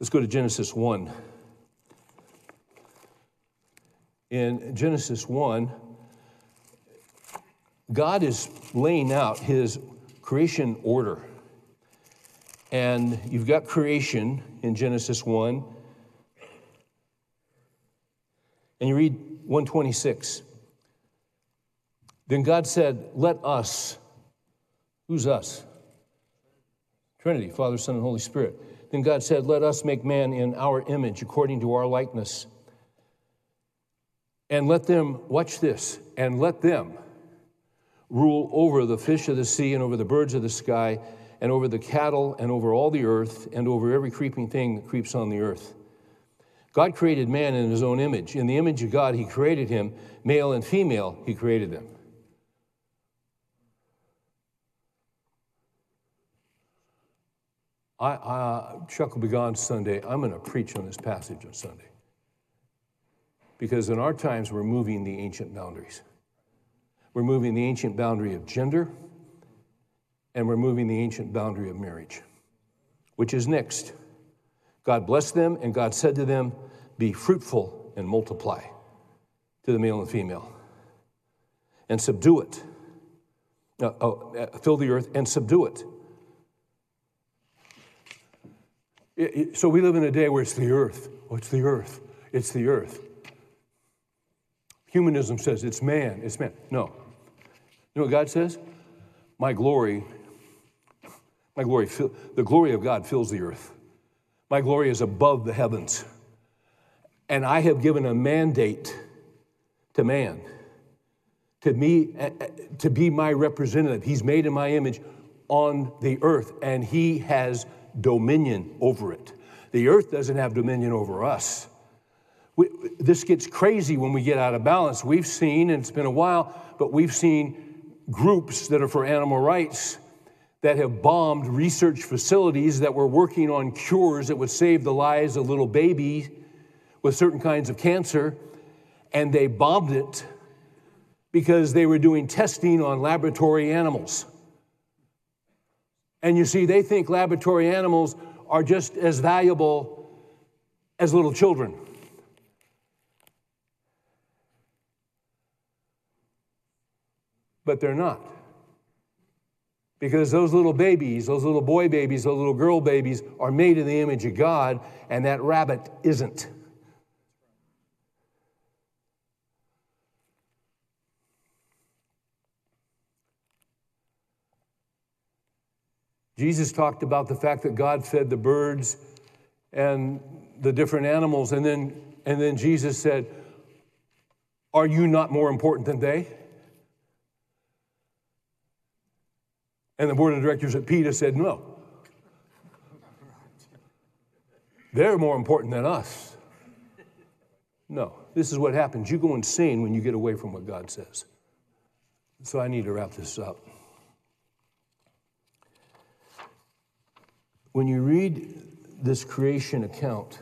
Let's go to Genesis 1. In Genesis 1, God is laying out His creation order. And you've got creation in Genesis 1. And you read 126. Then God said, Let us, who's us? Trinity, Father, Son, and Holy Spirit. Then God said, Let us make man in our image, according to our likeness. And let them, watch this, and let them rule over the fish of the sea and over the birds of the sky and over the cattle and over all the earth and over every creeping thing that creeps on the earth. God created man in his own image. In the image of God, he created him, male and female, he created them. I, I, Chuck will be gone Sunday. I'm going to preach on this passage on Sunday. Because in our times, we're moving the ancient boundaries. We're moving the ancient boundary of gender, and we're moving the ancient boundary of marriage, which is next. God blessed them, and God said to them, Be fruitful and multiply to the male and female, and subdue it. Uh, uh, fill the earth and subdue it It, it, so we live in a day where it's the earth. Oh, it's the earth. It's the earth. Humanism says it's man. It's man. No. You know what God says? My glory, my glory, the glory of God fills the earth. My glory is above the heavens. And I have given a mandate to man to me eh, eh, to be my representative. He's made in my image on the earth, and he has dominion over it. The earth doesn't have dominion over us. We, this gets crazy when we get out of balance. We've seen, and it's been a while, but we've seen groups that are for animal rights that have bombed research facilities that were working on cures that would save the lives of little babies with certain kinds of cancer, and they bombed it because they were doing testing on laboratory animals. And you see, they think laboratory animals are just as valuable as little children. But they're not. Because those little babies, those little boy babies, those little girl babies are made in the image of God, and that rabbit isn't. Jesus talked about the fact that God fed the birds and the different animals, and then, and then Jesus said, Are you not more important than they? And the board of directors at PETA said, No. They're more important than us. No, this is what happens. You go insane when you get away from what God says. So I need to wrap this up. When you read this creation account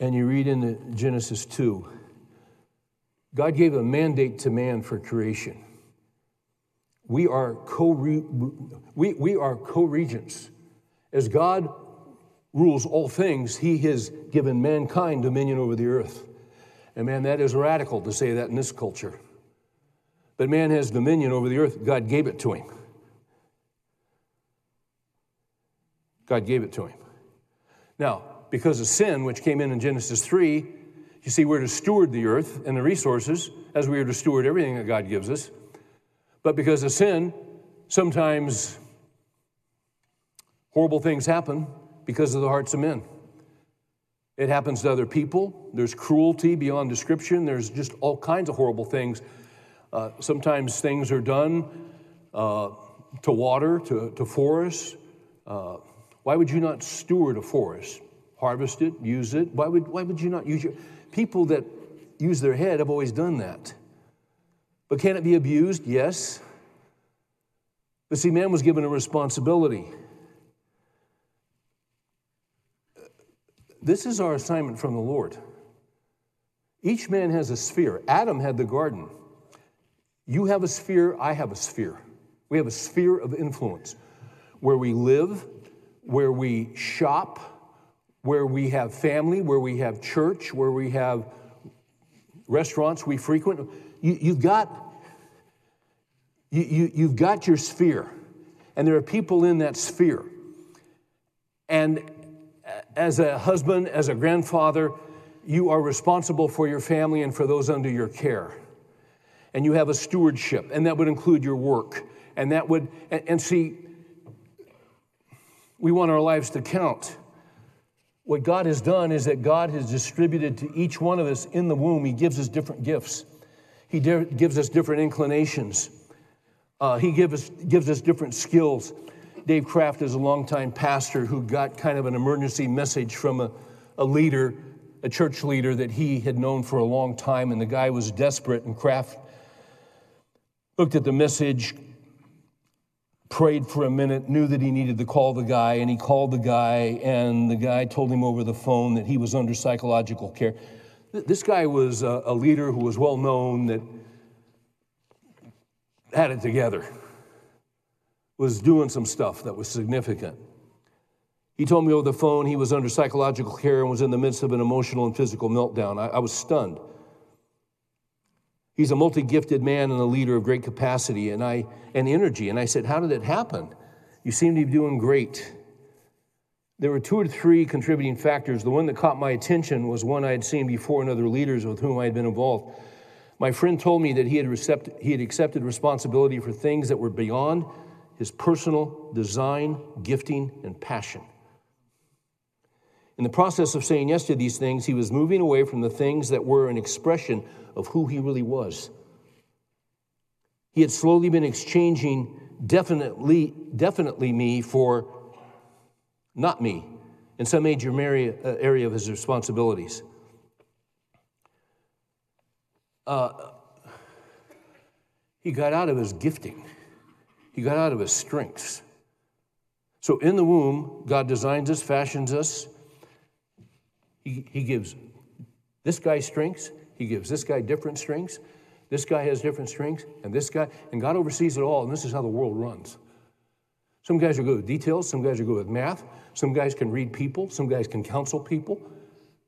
and you read in Genesis 2, God gave a mandate to man for creation. We are co we, we are co-regents. As God rules all things, He has given mankind dominion over the earth. And man, that is radical to say that in this culture. But man has dominion over the earth. God gave it to him. God gave it to him. Now, because of sin, which came in in Genesis 3, you see, we're to steward the earth and the resources as we are to steward everything that God gives us. But because of sin, sometimes horrible things happen because of the hearts of men. It happens to other people. There's cruelty beyond description. There's just all kinds of horrible things. Uh, sometimes things are done uh, to water, to, to forests. Uh, why would you not steward a forest? Harvest it, use it. Why would, why would you not use your. People that use their head have always done that. But can it be abused? Yes. But see, man was given a responsibility. This is our assignment from the Lord. Each man has a sphere. Adam had the garden. You have a sphere, I have a sphere. We have a sphere of influence where we live, where we shop, where we have family, where we have church, where we have restaurants we frequent. You, have got you, you, you've got your sphere, and there are people in that sphere. And as a husband, as a grandfather, you are responsible for your family and for those under your care. And you have a stewardship, and that would include your work. And that would, and, and see, we want our lives to count. What God has done is that God has distributed to each one of us in the womb, He gives us different gifts, He gives us different inclinations. Uh, he give us, gives us different skills. Dave Kraft is a longtime pastor who got kind of an emergency message from a, a leader, a church leader that he had known for a long time, and the guy was desperate. And Kraft looked at the message, prayed for a minute, knew that he needed to call the guy, and he called the guy, and the guy told him over the phone that he was under psychological care. This guy was a, leader who was well known that had it together, was doing some stuff that was significant. He told me over the phone he was under psychological care and was in the midst of an emotional and physical meltdown. I, I was stunned. He's a multi gifted man and a leader of great capacity and, I, and energy. And I said, How did it happen? You seem to be doing great. There were two or three contributing factors. The one that caught my attention was one I had seen before in other leaders with whom I had been involved. My friend told me that he had, recept- he had accepted responsibility for things that were beyond his personal design, gifting, and passion. In the process of saying yes to these things, he was moving away from the things that were an expression of who he really was. He had slowly been exchanging definitely, definitely me for not me in some major area, uh, area of his responsibilities uh, he got out of his gifting, he got out of his strengths. So in the womb, God designs us, fashions us. He, he gives this guy strengths, he gives this guy different strengths. This guy has different strengths, and this guy, and God oversees it all, and this is how the world runs. Some guys are good with details, some guys are good with math, some guys can read people, some guys can counsel people,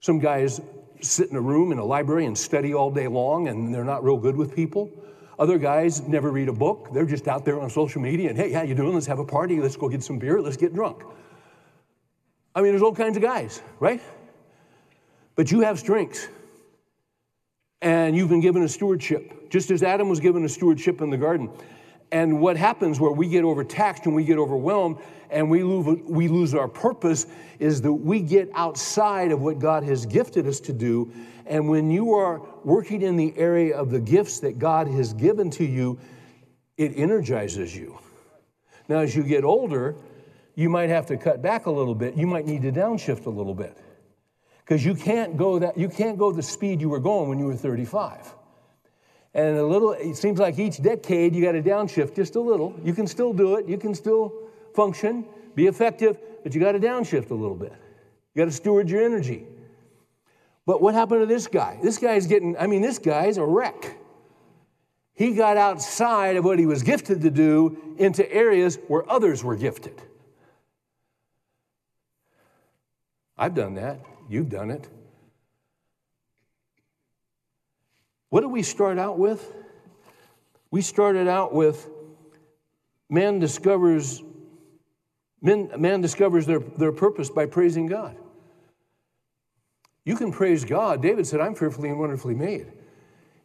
some guys sit in a room in a library and study all day long and they're not real good with people. Other guys never read a book. They're just out there on social media and, hey, how you doing? Let's have a party. Let's go get some beer. Let's get drunk. I mean, there's all kinds of guys, right? But you have strengths. And you've been given a stewardship, just as Adam was given a stewardship in the garden. And what happens where we get overtaxed and we get overwhelmed and we lose, we lose our purpose is that we get outside of what God has gifted us to do. And when you are working in the area of the gifts that God has given to you, it energizes you. Now, as you get older, you might have to cut back a little bit. You might need to downshift a little bit because you can't go that you can't go the speed you were going when you were 35. And a little, it seems like each decade you got to downshift just a little. You can still do it. You can still function, be effective, but you got to downshift a little bit. You got to steward your energy. But what happened to this guy? This guy's getting, I mean, this guy's a wreck. He got outside of what he was gifted to do into areas where others were gifted. I've done that. You've done it. What did we start out with? We started out with man discovers man, man discovers their, their purpose by praising God. You can praise God. David said, I'm fearfully and wonderfully made.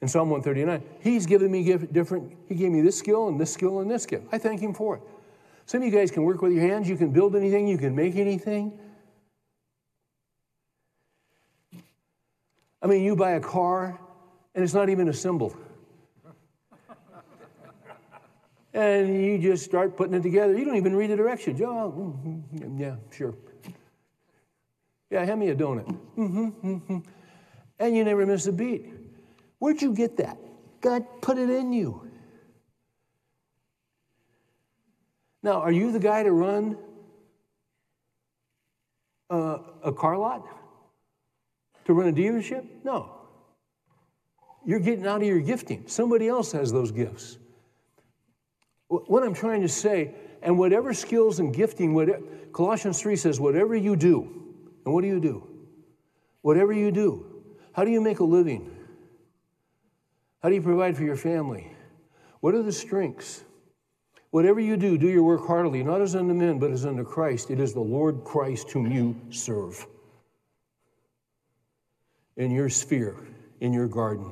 In Psalm 139, He's given me different, He gave me this skill and this skill and this skill. I thank Him for it. Some of you guys can work with your hands, you can build anything, you can make anything. I mean, you buy a car and it's not even assembled. and you just start putting it together. You don't even read the directions. Oh, mm-hmm, yeah, sure. Yeah, hand me a donut. Mm-hmm, mm-hmm. And you never miss a beat. Where'd you get that? God put it in you. Now, are you the guy to run uh, a car lot? To run a dealership? No. You're getting out of your gifting. Somebody else has those gifts. What I'm trying to say, and whatever skills and gifting, whatever, Colossians 3 says, whatever you do, and what do you do? Whatever you do, how do you make a living? How do you provide for your family? What are the strengths? Whatever you do, do your work heartily, not as unto men, but as unto Christ. It is the Lord Christ whom you serve in your sphere, in your garden.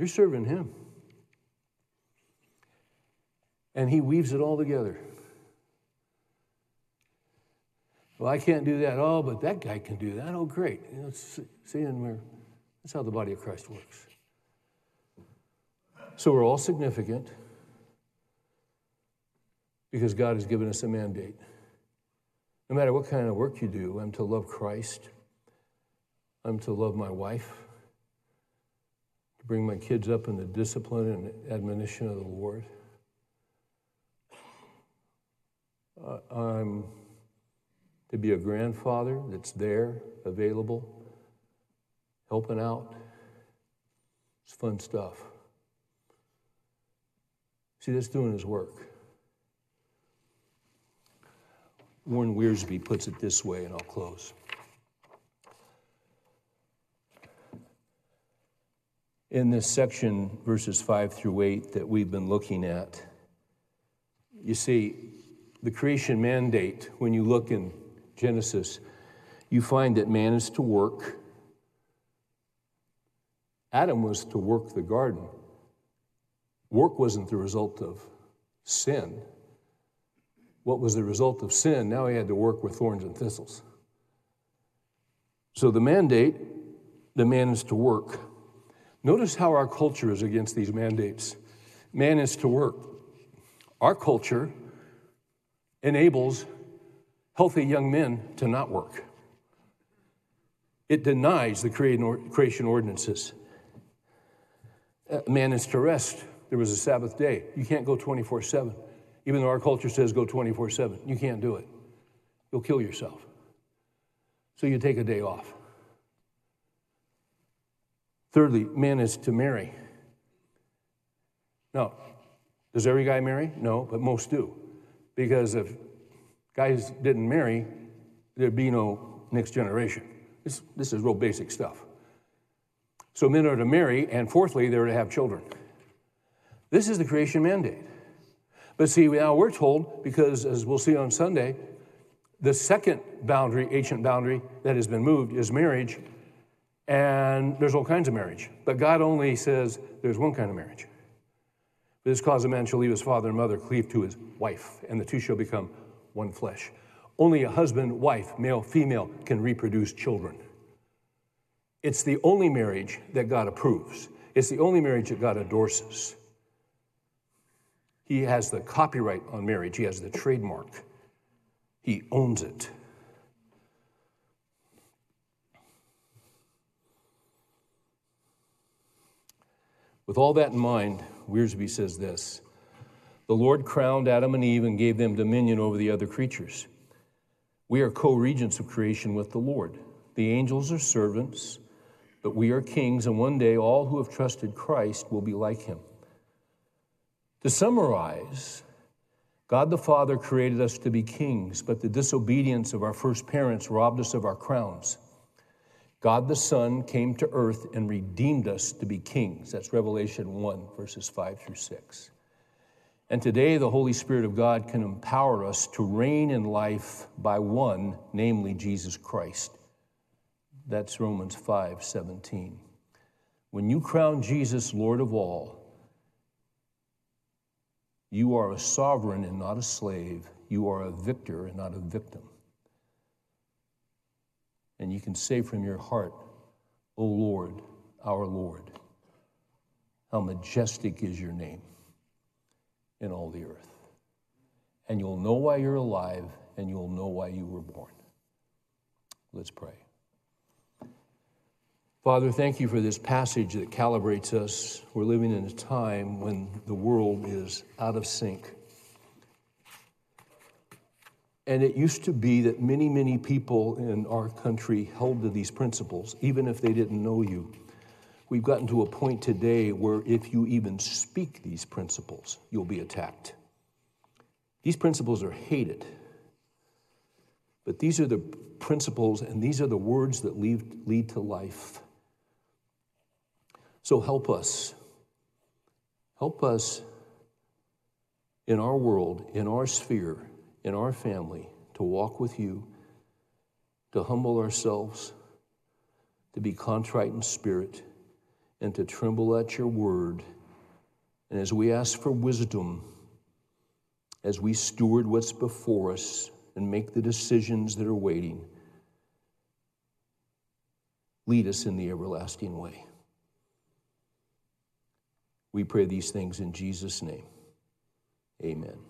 You're serving Him. And He weaves it all together. Well, I can't do that. Oh, but that guy can do that. Oh, great. You know, see, and we're, that's how the body of Christ works. So we're all significant because God has given us a mandate. No matter what kind of work you do, I'm to love Christ. I'm to love my wife, bring my kids up in the discipline and admonition of the Lord. I'm to be a grandfather that's there, available, helping out. It's fun stuff. See, that's doing his work. Warren Wiersbe puts it this way, and I'll close. In this section, verses 5 through 8, that we've been looking at, you see, the creation mandate, when you look in Genesis, you find that man is to work. Adam was to work the garden. Work wasn't the result of sin. What was the result of sin? Now he had to work with thorns and thistles. So the mandate, the man is to work. Notice how our culture is against these mandates. Man is to work. Our culture enables healthy young men to not work. It denies the creation ordinances. Man is to rest. There was a Sabbath day. You can't go 24 7. Even though our culture says go 24 7, you can't do it. You'll kill yourself. So you take a day off. Thirdly, man is to marry. No. does every guy marry? No, but most do. Because if guys didn't marry, there'd be no next generation. This, this is real basic stuff. So men are to marry, and fourthly, they're to have children. This is the creation mandate. But see, now we're told, because as we'll see on Sunday, the second boundary, ancient boundary that has been moved is marriage. And there's all kinds of marriage. But God only says there's one kind of marriage. This cause a man shall leave his father and mother, cleave to his wife, and the two shall become one flesh. Only a husband, wife, male, female can reproduce children. It's the only marriage that God approves. It's the only marriage that God endorses. He has the copyright on marriage, he has the trademark, he owns it. With all that in mind, Wiersbe says this The Lord crowned Adam and Eve and gave them dominion over the other creatures. We are co regents of creation with the Lord. The angels are servants, but we are kings, and one day all who have trusted Christ will be like him. To summarize, God the Father created us to be kings, but the disobedience of our first parents robbed us of our crowns. God the Son came to earth and redeemed us to be kings. That's Revelation 1, verses 5 through 6. And today, the Holy Spirit of God can empower us to reign in life by one, namely Jesus Christ. That's Romans 5 17. When you crown Jesus Lord of all, you are a sovereign and not a slave. You are a victor and not a victim. And you can say from your heart, O Lord, our Lord, how majestic is your name in all the earth. And you'll know why you're alive and you'll know why you were born. Let's pray. Father, thank you for this passage that calibrates us. We're living in a time when the world is out of sync. And it used to be that many, many people in our country held to these principles, even if they didn't know you. We've gotten to a point today where if you even speak these principles, you'll be attacked. These principles are hated. But these are the principles and these are the words that lead, lead to life. So help us. Help us in our world, in our sphere, in our family to walk with you, to humble ourselves, to be contrite in spirit, and to tremble at your word. And as we ask for wisdom, as we steward what's before us and make the decisions that are waiting, lead us in the everlasting way. We pray these things in Jesus' name. Amen.